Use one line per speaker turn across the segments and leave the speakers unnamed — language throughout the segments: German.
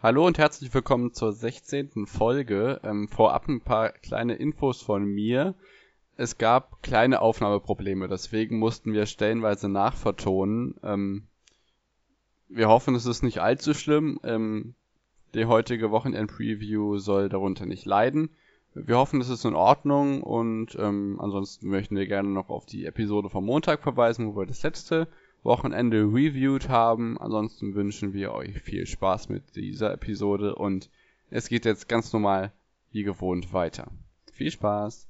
Hallo und herzlich willkommen zur 16. Folge. Ähm, vorab ein paar kleine Infos von mir. Es gab kleine Aufnahmeprobleme, deswegen mussten wir stellenweise nachvertonen. Ähm, wir hoffen, es ist nicht allzu schlimm. Ähm, die heutige Wochenend-Preview soll darunter nicht leiden. Wir hoffen, es ist in Ordnung und ähm, ansonsten möchten wir gerne noch auf die Episode vom Montag verweisen, wo wir das letzte Wochenende reviewed haben. Ansonsten wünschen wir euch viel Spaß mit dieser Episode und es geht jetzt ganz normal wie gewohnt weiter. Viel Spaß!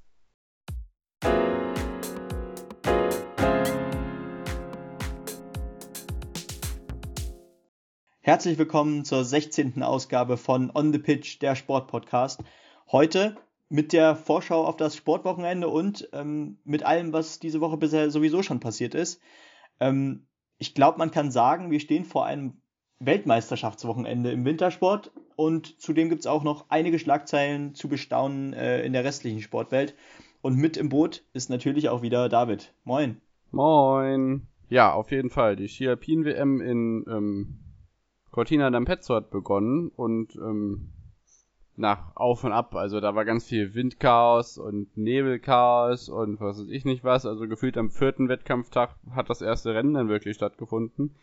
Herzlich willkommen zur 16. Ausgabe von On the Pitch, der Sportpodcast. Heute mit der Vorschau auf das Sportwochenende und ähm, mit allem, was diese Woche bisher sowieso schon passiert ist. Ähm, ich glaube, man kann sagen, wir stehen vor einem Weltmeisterschaftswochenende im Wintersport und zudem gibt es auch noch einige Schlagzeilen zu bestaunen äh, in der restlichen Sportwelt. Und mit im Boot ist natürlich auch wieder David. Moin.
Moin. Ja, auf jeden Fall. Die Ski Alpin WM in ähm, Cortina d'Ampezzo hat begonnen und ähm, nach Auf und Ab. Also da war ganz viel Windchaos und Nebelchaos und was weiß ich nicht was. Also gefühlt am vierten Wettkampftag hat das erste Rennen dann wirklich stattgefunden.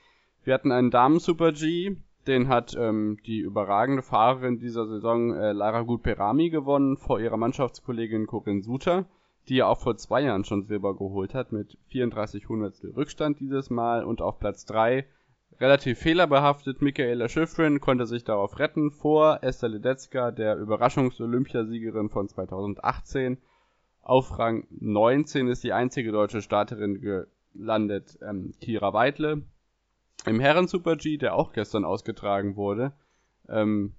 Wir hatten einen Damen-Super-G, den hat ähm, die überragende Fahrerin dieser Saison äh, Lara Gutperami gewonnen vor ihrer Mannschaftskollegin Corinne Suter, die ja auch vor zwei Jahren schon Silber geholt hat mit 34 Hundertstel Rückstand dieses Mal und auf Platz 3 relativ fehlerbehaftet. Michaela Schifrin konnte sich darauf retten vor Esther Ledetzka, der Überraschungs-Olympiasiegerin von 2018. Auf Rang 19 ist die einzige deutsche Starterin gelandet, ähm, Kira Weidle. Im Herren Super G, der auch gestern ausgetragen wurde, ähm,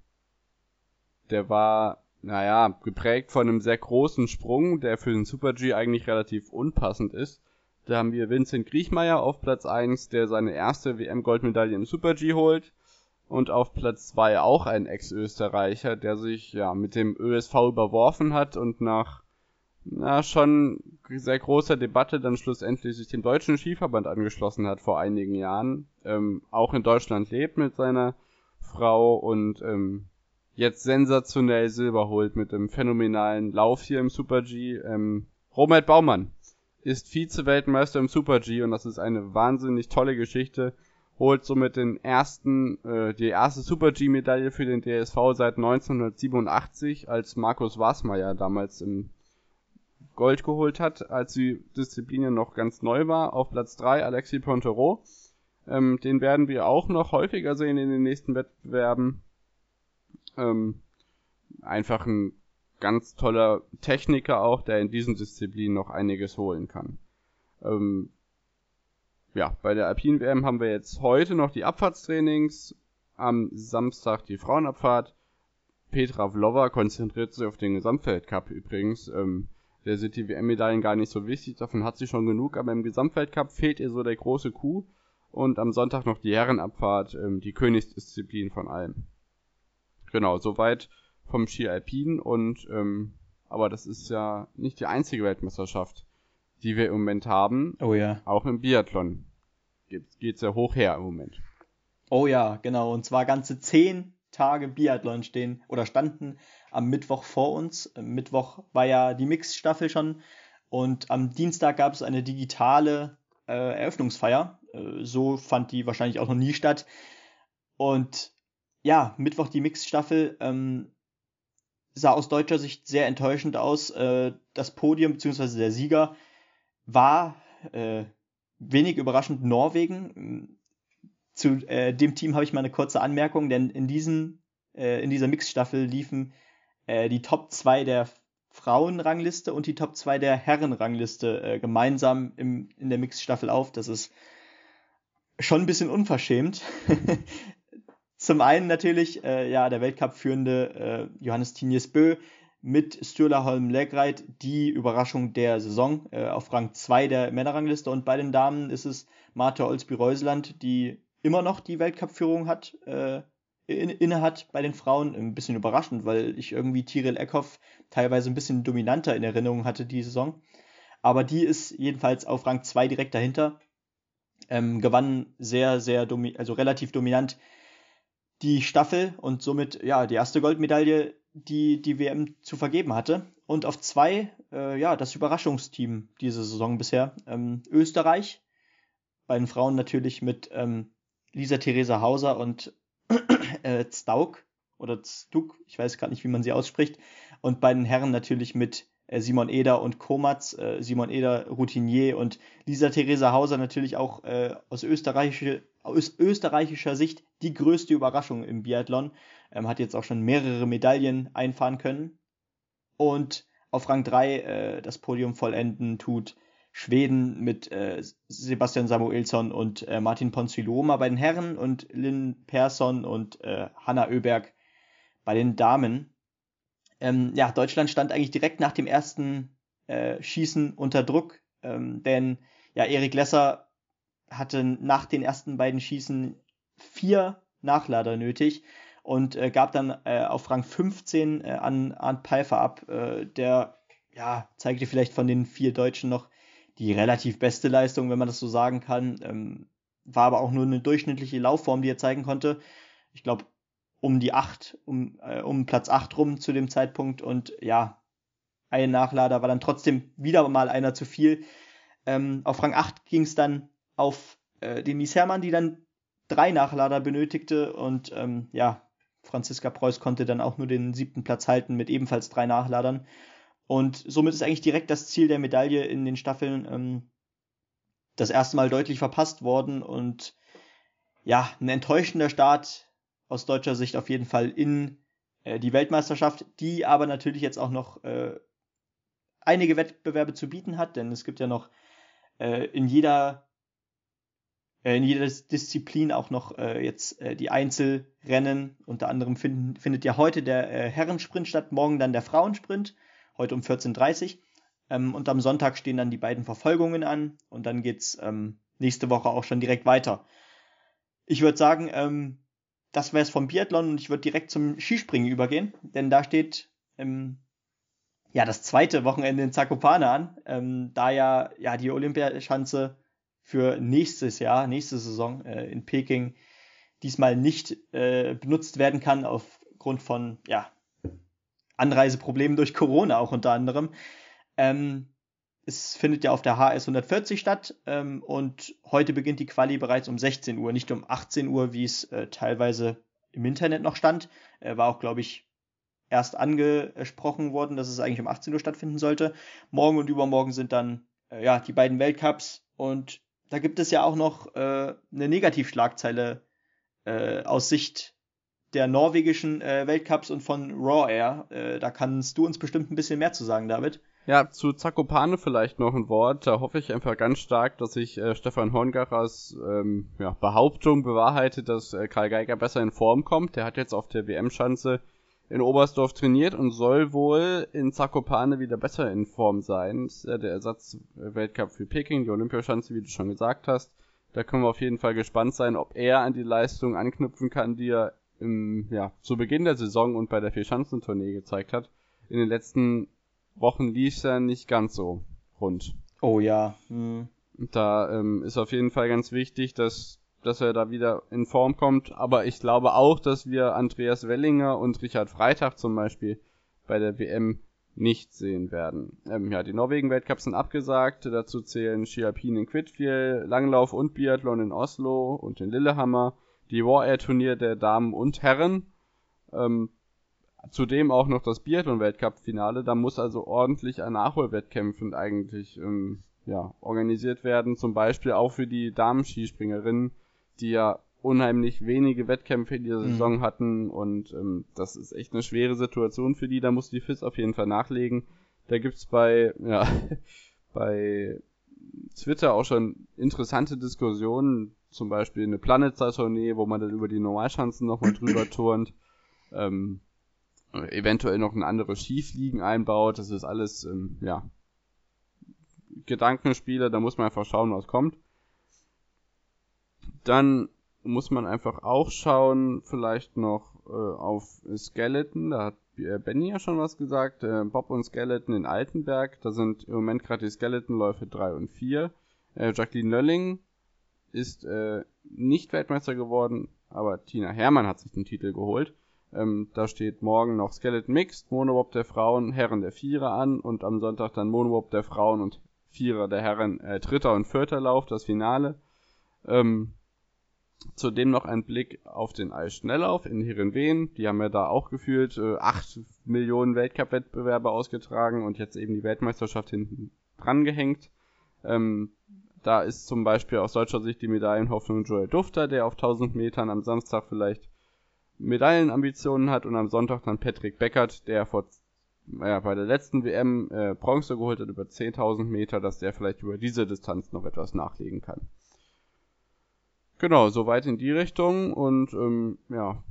der war, naja, geprägt von einem sehr großen Sprung, der für den Super G eigentlich relativ unpassend ist. Da haben wir Vincent Griechmeier auf Platz 1, der seine erste WM-Goldmedaille im Super-G holt. Und auf Platz 2 auch ein Ex-Österreicher, der sich ja mit dem ÖSV überworfen hat und nach na, schon sehr großer Debatte dann schlussendlich sich dem Deutschen Skiverband angeschlossen hat vor einigen Jahren. Ähm, auch in Deutschland lebt mit seiner Frau und ähm, jetzt sensationell Silber holt mit dem phänomenalen Lauf hier im Super-G. Ähm, Robert Baumann ist Vize-Weltmeister im Super-G und das ist eine wahnsinnig tolle Geschichte. Holt somit den ersten, äh, die erste Super-G-Medaille für den DSV seit 1987, als Markus Wasmeier damals im Gold geholt hat, als die Disziplin noch ganz neu war. Auf Platz 3 Alexis Pontero. Ähm, den werden wir auch noch häufiger sehen in den nächsten Wettbewerben. Ähm, einfach ein ganz toller Techniker auch, der in diesen Disziplinen noch einiges holen kann. Ähm, ja, bei der Alpine WM haben wir jetzt heute noch die Abfahrtstrainings, am Samstag die Frauenabfahrt. Petra Vlova konzentriert sich auf den Gesamtweltcup übrigens. Ähm, der sind die WM-Medaillen gar nicht so wichtig, davon hat sie schon genug, aber im Gesamtweltcup fehlt ihr so der große Coup. Und am Sonntag noch die Herrenabfahrt, ähm, die Königsdisziplin von allem. Genau, soweit vom Ski Alpin und ähm, aber das ist ja nicht die einzige Weltmeisterschaft, die wir im Moment haben.
Oh ja.
Auch im Biathlon geht, geht's ja hoch her im Moment.
Oh ja, genau. Und zwar ganze zehn Tage Biathlon stehen oder standen am Mittwoch vor uns. Am Mittwoch war ja die Mixstaffel schon und am Dienstag gab es eine digitale äh, Eröffnungsfeier. Äh, so fand die wahrscheinlich auch noch nie statt. Und ja, Mittwoch die Mixstaffel. Ähm, sah aus deutscher Sicht sehr enttäuschend aus. Äh, das Podium bzw. der Sieger war äh, wenig überraschend Norwegen. Zu äh, dem Team habe ich mal eine kurze Anmerkung, denn in, diesen, äh, in dieser Mixstaffel liefen äh, die Top 2 der Frauenrangliste und die Top 2 der Herrenrangliste äh, gemeinsam im, in der Mixstaffel auf. Das ist schon ein bisschen unverschämt. Zum einen natürlich äh, ja der Weltcup-führende äh, Johannes Tinius Bö mit Sturla Holm Legreit die Überraschung der Saison äh, auf Rang 2 der Männerrangliste und bei den Damen ist es Martha Olsby-Reusland, die immer noch die Weltcup-Führung hat, äh, in, innehat bei den Frauen. Ein bisschen überraschend, weil ich irgendwie Tiril Eckhoff teilweise ein bisschen dominanter in Erinnerung hatte die Saison. Aber die ist jedenfalls auf Rang 2 direkt dahinter. Ähm, gewann sehr, sehr, also relativ dominant die Staffel und somit ja die erste Goldmedaille, die die WM zu vergeben hatte. Und auf zwei, äh, ja, das Überraschungsteam diese Saison bisher. Ähm, Österreich, bei den Frauen natürlich mit ähm, Lisa Theresa Hauser und äh, Stauk oder Stuk, ich weiß gerade nicht, wie man sie ausspricht. Und bei den Herren natürlich mit äh, Simon Eder und Komatz, äh, Simon Eder Routinier und Lisa Theresa Hauser natürlich auch äh, aus, österreichische, aus österreichischer Sicht die größte Überraschung im Biathlon. Ähm, hat jetzt auch schon mehrere Medaillen einfahren können. Und auf Rang 3 äh, das Podium vollenden tut Schweden mit äh, Sebastian Samuelsson und äh, Martin Ponziloma bei den Herren und Lynn Persson und äh, Hanna Oeberg bei den Damen. Ähm, ja, Deutschland stand eigentlich direkt nach dem ersten äh, Schießen unter Druck, ähm, denn ja, Erik Lesser hatte nach den ersten beiden Schießen vier Nachlader nötig und äh, gab dann äh, auf Rang 15 äh, an Arndt Pfeiffer ab, äh, der ja, zeigte vielleicht von den vier Deutschen noch die relativ beste Leistung, wenn man das so sagen kann. Ähm, war aber auch nur eine durchschnittliche Laufform, die er zeigen konnte. Ich glaube, um die 8, um, äh, um Platz 8 rum zu dem Zeitpunkt. Und ja, ein Nachlader war dann trotzdem wieder mal einer zu viel. Ähm, auf Rang 8 ging es dann auf äh, Denise Herrmann, die dann drei Nachlader benötigte. Und ähm, ja, Franziska Preuß konnte dann auch nur den siebten Platz halten mit ebenfalls drei Nachladern. Und somit ist eigentlich direkt das Ziel der Medaille in den Staffeln ähm, das erste Mal deutlich verpasst worden. Und ja, ein enttäuschender Start aus deutscher Sicht auf jeden Fall in äh, die Weltmeisterschaft, die aber natürlich jetzt auch noch äh, einige Wettbewerbe zu bieten hat, denn es gibt ja noch äh, in jeder in jeder Disziplin auch noch äh, jetzt äh, die Einzelrennen. Unter anderem finden, findet ja heute der äh, Herrensprint statt, morgen dann der Frauensprint heute um 14.30 Uhr. Ähm, und am Sonntag stehen dann die beiden Verfolgungen an und dann geht's ähm, nächste Woche auch schon direkt weiter. Ich würde sagen, ähm, das wäre es vom Biathlon und ich würde direkt zum Skispringen übergehen, denn da steht ähm, ja das zweite Wochenende in Zakopane an, ähm, da ja, ja die Olympiaschanze für nächstes Jahr, nächste Saison äh, in Peking diesmal nicht äh, benutzt werden kann aufgrund von ja, Anreiseproblemen durch Corona auch unter anderem. Ähm, es findet ja auf der HS 140 statt ähm, und heute beginnt die Quali bereits um 16 Uhr, nicht um 18 Uhr, wie es äh, teilweise im Internet noch stand. Äh, war auch, glaube ich, erst angesprochen worden, dass es eigentlich um 18 Uhr stattfinden sollte. Morgen und übermorgen sind dann äh, ja die beiden Weltcups und da gibt es ja auch noch äh, eine Negativschlagzeile äh, aus Sicht der norwegischen äh, Weltcups und von Raw Air. Äh, da kannst du uns bestimmt ein bisschen mehr zu sagen, David.
Ja, zu Zakopane vielleicht noch ein Wort. Da hoffe ich einfach ganz stark, dass sich äh, Stefan Horngachers ähm, ja, Behauptung bewahrheitet, dass äh, Karl Geiger besser in Form kommt. Der hat jetzt auf der WM-Schanze in Oberstdorf trainiert und soll wohl in Zakopane wieder besser in Form sein. Das ist ja der Ersatz-Weltcup für Peking, die Olympiaschanze, wie du schon gesagt hast. Da können wir auf jeden Fall gespannt sein, ob er an die Leistung anknüpfen kann, die er im, ja, zu Beginn der Saison und bei der Vierschanzentournee gezeigt hat. In den letzten Wochen lief es ja nicht ganz so rund.
Oh ja. Hm.
Da ähm, ist auf jeden Fall ganz wichtig, dass, dass er da wieder in Form kommt. Aber ich glaube auch, dass wir Andreas Wellinger und Richard Freitag zum Beispiel bei der WM nicht sehen werden. Ähm, ja, die Norwegen-Weltcups sind abgesagt. Dazu zählen Ski in Quidfiel, Langlauf und Biathlon in Oslo und in Lillehammer die War Air Turnier der Damen und Herren. Ähm, zudem auch noch das Biathlon-Weltcup-Finale. Da muss also ordentlich an Nachholwettkämpfen eigentlich ähm, ja, organisiert werden. Zum Beispiel auch für die Damen-Skispringerinnen, die ja unheimlich wenige Wettkämpfe in dieser mhm. Saison hatten. Und ähm, das ist echt eine schwere Situation für die. Da muss die FIS auf jeden Fall nachlegen. Da gibt's bei, ja, bei Twitter auch schon interessante Diskussionen zum Beispiel eine Planetzer-Tournee, wo man dann über die Normalschanzen nochmal drüber turnt. Ähm, eventuell noch ein anderes Skifliegen einbaut. Das ist alles, ähm, ja, Gedankenspiele, da muss man einfach schauen, was kommt. Dann muss man einfach auch schauen, vielleicht noch äh, auf Skeleton, da hat äh, Benny ja schon was gesagt, äh, Bob und Skeleton in Altenberg, da sind im Moment gerade die Skeleton-Läufe 3 und 4. Äh, Jacqueline Lölling ist äh, nicht Weltmeister geworden aber Tina Hermann hat sich den Titel geholt. Ähm, da steht morgen noch Skeleton Mixed, Monobob der Frauen, Herren der Vierer an und am Sonntag dann Monobob der Frauen und Vierer der Herren, äh, dritter und vierter Lauf, das Finale. Ähm, zudem noch ein Blick auf den Eisschnelllauf in Herenveen. Die haben ja da auch gefühlt äh, 8 Millionen Weltcup-Wettbewerbe ausgetragen und jetzt eben die Weltmeisterschaft hinten dran gehängt. Ähm, da ist zum Beispiel aus deutscher Sicht die Medaillenhoffnung Joel Dufter, der auf 1000 Metern am Samstag vielleicht Medaillenambitionen hat und am Sonntag dann Patrick Beckert, der vor ja, bei der letzten WM äh, Bronze geholt hat über 10.000 Meter, dass der vielleicht über diese Distanz noch etwas nachlegen kann. Genau, soweit in die Richtung und ähm, ja,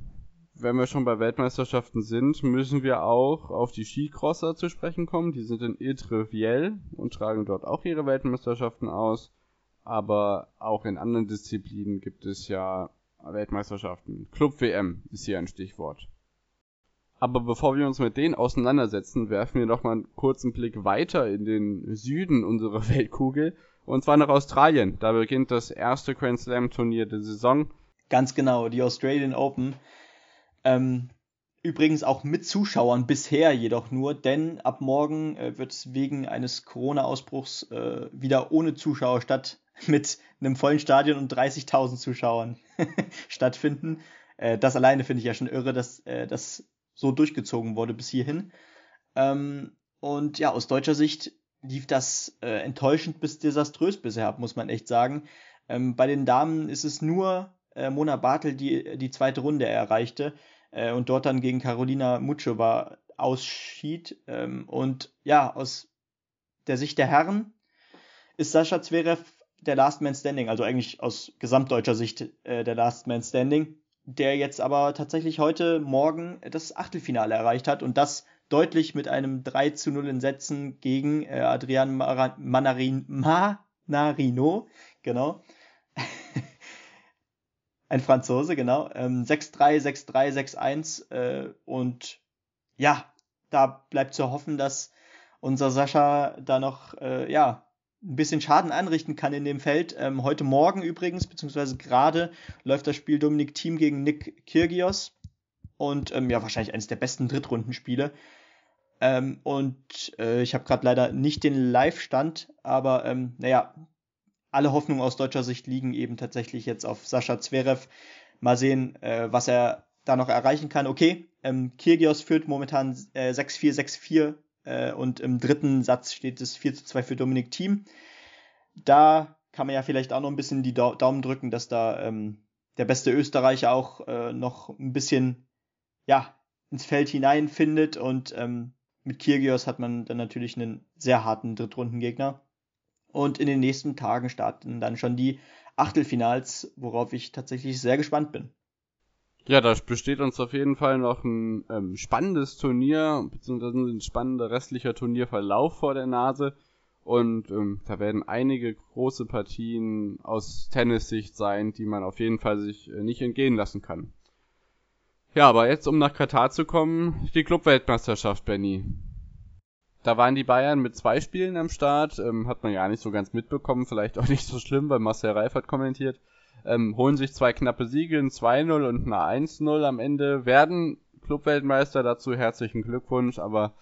wenn wir schon bei Weltmeisterschaften sind, müssen wir auch auf die Skicrosser zu sprechen kommen. Die sind in Iltre-Viel und tragen dort auch ihre Weltmeisterschaften aus. Aber auch in anderen Disziplinen gibt es ja Weltmeisterschaften. Club-WM ist hier ein Stichwort. Aber bevor wir uns mit denen auseinandersetzen, werfen wir noch mal einen kurzen Blick weiter in den Süden unserer Weltkugel. Und zwar nach Australien. Da beginnt das erste Grand Slam Turnier der Saison.
Ganz genau, die Australian Open. Ähm, übrigens auch mit Zuschauern bisher jedoch nur, denn ab morgen äh, wird es wegen eines Corona-Ausbruchs äh, wieder ohne Zuschauer statt mit einem vollen Stadion und 30.000 Zuschauern stattfinden. Äh, das alleine finde ich ja schon irre, dass äh, das so durchgezogen wurde bis hierhin. Ähm, und ja, aus deutscher Sicht lief das äh, enttäuschend bis desaströs bisher ab, muss man echt sagen. Ähm, bei den Damen ist es nur äh, Mona Bartel, die die zweite Runde erreichte äh, und dort dann gegen Carolina Muchova ausschied. Ähm, und ja, aus der Sicht der Herren ist Sascha Zverev der Last Man Standing, also eigentlich aus gesamtdeutscher Sicht äh, der Last Man Standing, der jetzt aber tatsächlich heute Morgen das Achtelfinale erreicht hat und das deutlich mit einem 3 zu 0 in Sätzen gegen äh, Adrian Mara Manarin Manarino, genau. Ein Franzose, genau. Ähm, 6-3, 6-3, 6-1 äh, und ja, da bleibt zu hoffen, dass unser Sascha da noch, äh, ja, ein bisschen Schaden anrichten kann in dem Feld. Ähm, heute Morgen übrigens, beziehungsweise gerade, läuft das Spiel Dominik Thiem gegen Nick Kyrgios. Und ähm, ja, wahrscheinlich eines der besten Drittrundenspiele. Ähm, und äh, ich habe gerade leider nicht den Live-Stand, aber ähm, naja, alle Hoffnungen aus deutscher Sicht liegen eben tatsächlich jetzt auf Sascha Zverev. Mal sehen, äh, was er da noch erreichen kann. Okay, ähm, Kyrgios führt momentan äh, 6-4, 6-4 äh, und im dritten Satz steht es 4 zu 2 für Dominik Thiem. Da kann man ja vielleicht auch noch ein bisschen die Daumen drücken, dass da ähm, der beste Österreicher auch äh, noch ein bisschen ja, ins Feld hineinfindet. Und ähm, mit Kirgios hat man dann natürlich einen sehr harten Drittrundengegner. Und in den nächsten Tagen starten dann schon die Achtelfinals, worauf ich tatsächlich sehr gespannt bin.
Ja, da besteht uns auf jeden Fall noch ein ähm, spannendes Turnier, beziehungsweise ein spannender restlicher Turnierverlauf vor der Nase. Und ähm, da werden einige große Partien aus Tennissicht sein, die man auf jeden Fall sich äh, nicht entgehen lassen kann. Ja, aber jetzt, um nach Katar zu kommen, die Clubweltmeisterschaft, Benny. Da waren die Bayern mit zwei Spielen am Start, ähm, hat man ja nicht so ganz mitbekommen, vielleicht auch nicht so schlimm, weil Marcel Reif hat kommentiert ähm, holen sich zwei knappe Siege, ein 2-0 und eine 1-0 am Ende, werden Clubweltmeister dazu, herzlichen Glückwunsch, aber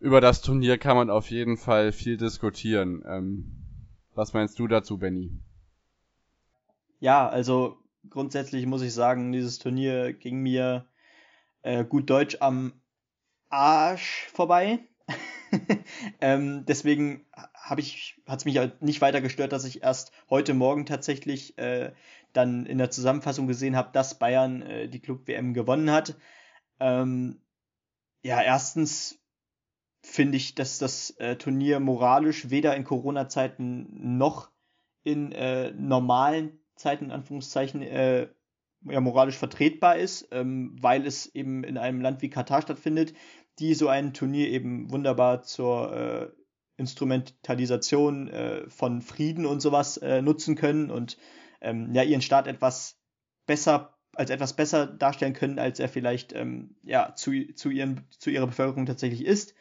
über das Turnier kann man auf jeden Fall viel diskutieren. Ähm, was meinst du dazu, Benny?
Ja, also grundsätzlich muss ich sagen, dieses Turnier ging mir äh, gut Deutsch am Arsch vorbei. ähm, deswegen habe ich, hat es mich halt nicht weiter gestört, dass ich erst heute Morgen tatsächlich äh, dann in der Zusammenfassung gesehen habe, dass Bayern äh, die Club WM gewonnen hat. Ähm, ja, erstens finde ich, dass das äh, Turnier moralisch weder in Corona-Zeiten noch in äh, normalen Zeiten, in Anführungszeichen, äh, ja, moralisch vertretbar ist, ähm, weil es eben in einem Land wie Katar stattfindet, die so ein Turnier eben wunderbar zur äh, Instrumentalisation äh, von Frieden und sowas äh, nutzen können und ähm, ja ihren Staat etwas besser als etwas besser darstellen können, als er vielleicht ähm, ja zu, zu, ihren, zu ihrer Bevölkerung tatsächlich ist.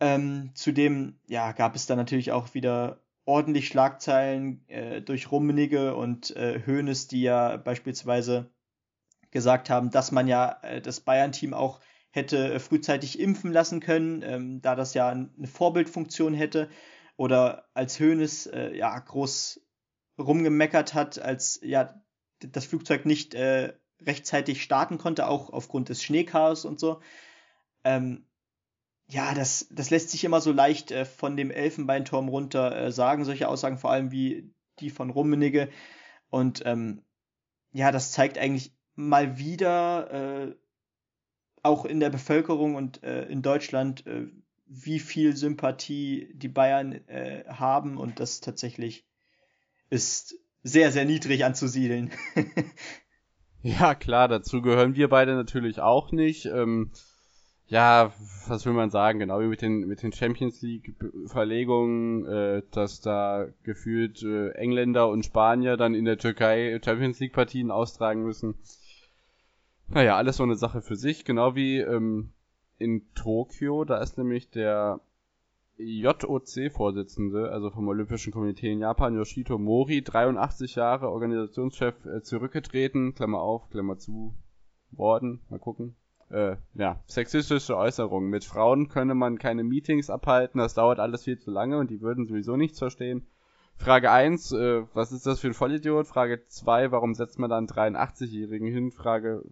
Ähm, zudem ja, gab es dann natürlich auch wieder ordentlich Schlagzeilen äh, durch Rummenigge und äh, Hoeneß, die ja beispielsweise gesagt haben, dass man ja äh, das Bayern-Team auch hätte äh, frühzeitig impfen lassen können, ähm, da das ja eine Vorbildfunktion hätte. Oder als Hoeneß äh, ja groß rumgemeckert hat, als ja das Flugzeug nicht äh, rechtzeitig starten konnte, auch aufgrund des Schneechaos und so. Ähm, ja, das, das lässt sich immer so leicht äh, von dem Elfenbeinturm runter äh, sagen, solche Aussagen, vor allem wie die von Rummenigge. Und ähm, ja, das zeigt eigentlich mal wieder äh, auch in der Bevölkerung und äh, in Deutschland, äh, wie viel Sympathie die Bayern äh, haben und das tatsächlich ist sehr, sehr niedrig anzusiedeln.
ja, klar, dazu gehören wir beide natürlich auch nicht. Ähm, ja, was will man sagen, genau wie mit den, mit den Champions League-Verlegungen, äh, dass da gefühlt äh, Engländer und Spanier dann in der Türkei Champions League-Partien austragen müssen. Naja, alles so eine Sache für sich, genau wie ähm, in Tokio, da ist nämlich der JOC-Vorsitzende, also vom Olympischen Komitee in Japan, Yoshito Mori, 83 Jahre Organisationschef, äh, zurückgetreten, Klammer auf, Klammer zu, worden, mal gucken, äh, ja, sexistische Äußerungen. Mit Frauen könne man keine Meetings abhalten, das dauert alles viel zu lange und die würden sowieso nichts verstehen. Frage 1, äh, was ist das für ein Vollidiot? Frage 2, warum setzt man dann 83-Jährigen hin? Frage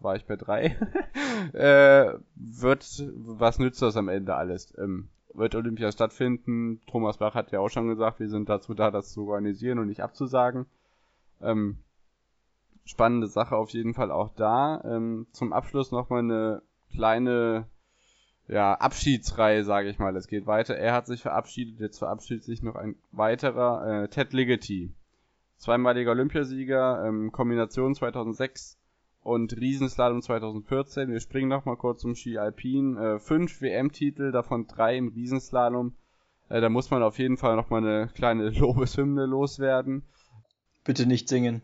war ich bei 3. äh, wird, was nützt das am Ende alles? Ähm, wird Olympia stattfinden? Thomas Bach hat ja auch schon gesagt, wir sind dazu da, das zu organisieren und nicht abzusagen. Ähm, spannende Sache auf jeden Fall auch da. Ähm, zum Abschluss nochmal eine kleine ja, Abschiedsreihe, sage ich mal. Es geht weiter. Er hat sich verabschiedet, jetzt verabschiedet sich noch ein weiterer, äh, Ted Ligety. Zweimaliger Olympiasieger, ähm, Kombination 2006 und Riesenslalom 2014. Wir springen nochmal kurz zum Ski Alpin. Äh, fünf WM-Titel, davon drei im Riesenslalom. Äh, da muss man auf jeden Fall nochmal eine kleine Lobeshymne loswerden.
Bitte nicht singen.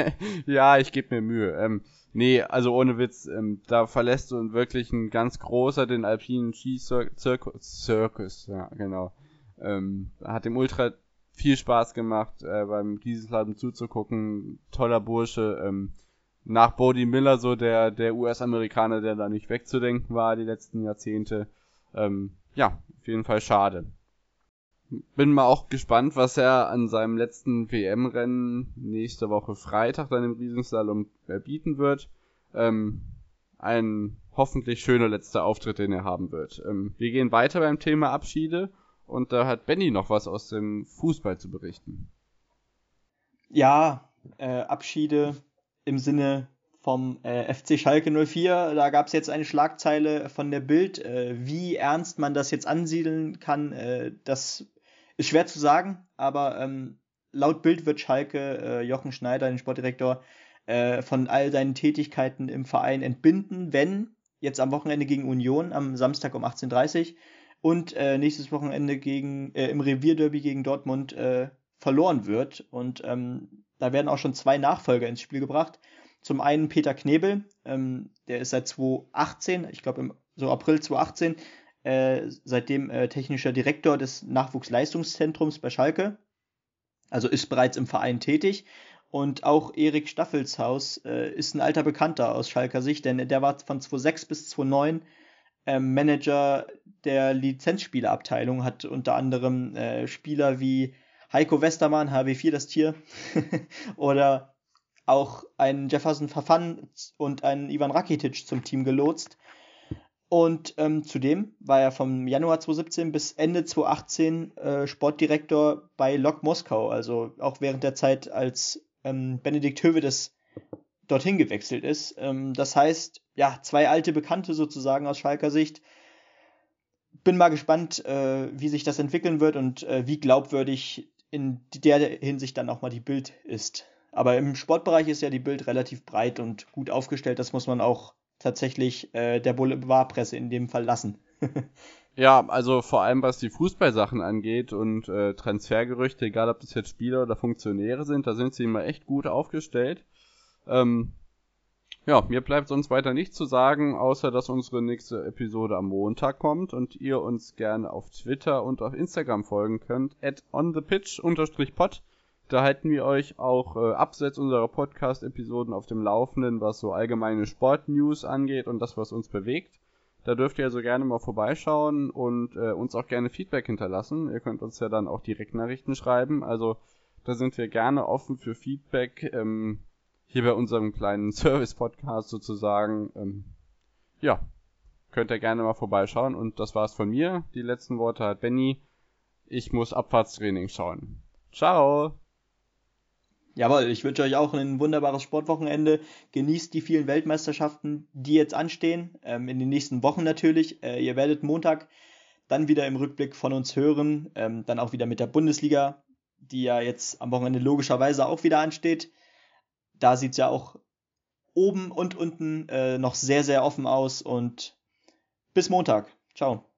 ja, ich gebe mir Mühe. Ähm, nee, also ohne Witz, ähm, da verlässt du wirklich ein ganz großer den alpinen Ski-Circus. Circus, ja, genau. Ähm, hat dem Ultra viel Spaß gemacht, äh, beim Riesenslalom zuzugucken. Toller Bursche. Ähm, nach Bodie Miller so der, der US-Amerikaner, der da nicht wegzudenken war die letzten Jahrzehnte. Ähm, ja, auf jeden Fall schade bin mal auch gespannt, was er an seinem letzten WM-Rennen nächste Woche Freitag dann im Riesenslalom bieten wird. Ähm, ein hoffentlich schöner letzter Auftritt, den er haben wird. Ähm, wir gehen weiter beim Thema Abschiede und da hat Benny noch was aus dem Fußball zu berichten.
Ja, äh, Abschiede im Sinne vom äh, FC Schalke 04. Da gab es jetzt eine Schlagzeile von der Bild. Äh, wie ernst man das jetzt ansiedeln kann, äh, das ist schwer zu sagen, aber ähm, laut Bild wird Schalke äh, Jochen Schneider, den Sportdirektor, äh, von all seinen Tätigkeiten im Verein entbinden, wenn jetzt am Wochenende gegen Union am Samstag um 18.30 Uhr und äh, nächstes Wochenende gegen, äh, im Revierderby gegen Dortmund äh, verloren wird. Und ähm, da werden auch schon zwei Nachfolger ins Spiel gebracht. Zum einen Peter Knebel, ähm, der ist seit 2018, ich glaube im so April 2018, äh, seitdem äh, technischer Direktor des Nachwuchsleistungszentrums bei Schalke, also ist bereits im Verein tätig. Und auch Erik Staffelshaus äh, ist ein alter Bekannter aus Schalker Sicht, denn der war von 2006 bis 2009 äh, Manager der Lizenzspielerabteilung, hat unter anderem äh, Spieler wie Heiko Westermann, HW4 das Tier, oder auch einen Jefferson Verfan und einen Ivan Rakitic zum Team gelotst. Und ähm, zudem war er vom Januar 2017 bis Ende 2018 äh, Sportdirektor bei Lok Moskau, also auch während der Zeit, als ähm, Benedikt Hövedes dorthin gewechselt ist. Ähm, das heißt, ja, zwei alte Bekannte sozusagen aus Schalker Sicht. Bin mal gespannt, äh, wie sich das entwickeln wird und äh, wie glaubwürdig in der Hinsicht dann auch mal die Bild ist. Aber im Sportbereich ist ja die Bild relativ breit und gut aufgestellt. Das muss man auch tatsächlich äh, der Boulevardpresse in dem Fall lassen.
ja, also vor allem was die Fußballsachen angeht und äh, Transfergerüchte, egal ob das jetzt Spieler oder Funktionäre sind, da sind sie immer echt gut aufgestellt. Ähm, ja, mir bleibt sonst weiter nichts zu sagen, außer dass unsere nächste Episode am Montag kommt und ihr uns gerne auf Twitter und auf Instagram folgen könnt, at onthepitch-pod. Da halten wir euch auch äh, abseits unserer Podcast-Episoden auf dem Laufenden, was so allgemeine Sport-News angeht und das, was uns bewegt. Da dürft ihr also gerne mal vorbeischauen und äh, uns auch gerne Feedback hinterlassen. Ihr könnt uns ja dann auch direkt Nachrichten schreiben. Also da sind wir gerne offen für Feedback. Ähm, hier bei unserem kleinen Service-Podcast sozusagen. Ähm, ja, könnt ihr gerne mal vorbeischauen. Und das war's von mir. Die letzten Worte hat Benny. Ich muss Abfahrtstraining schauen. Ciao!
Jawohl, ich wünsche euch auch ein wunderbares Sportwochenende. Genießt die vielen Weltmeisterschaften, die jetzt anstehen, ähm, in den nächsten Wochen natürlich. Äh, ihr werdet Montag dann wieder im Rückblick von uns hören, ähm, dann auch wieder mit der Bundesliga, die ja jetzt am Wochenende logischerweise auch wieder ansteht. Da sieht es ja auch oben und unten äh, noch sehr, sehr offen aus und bis Montag. Ciao.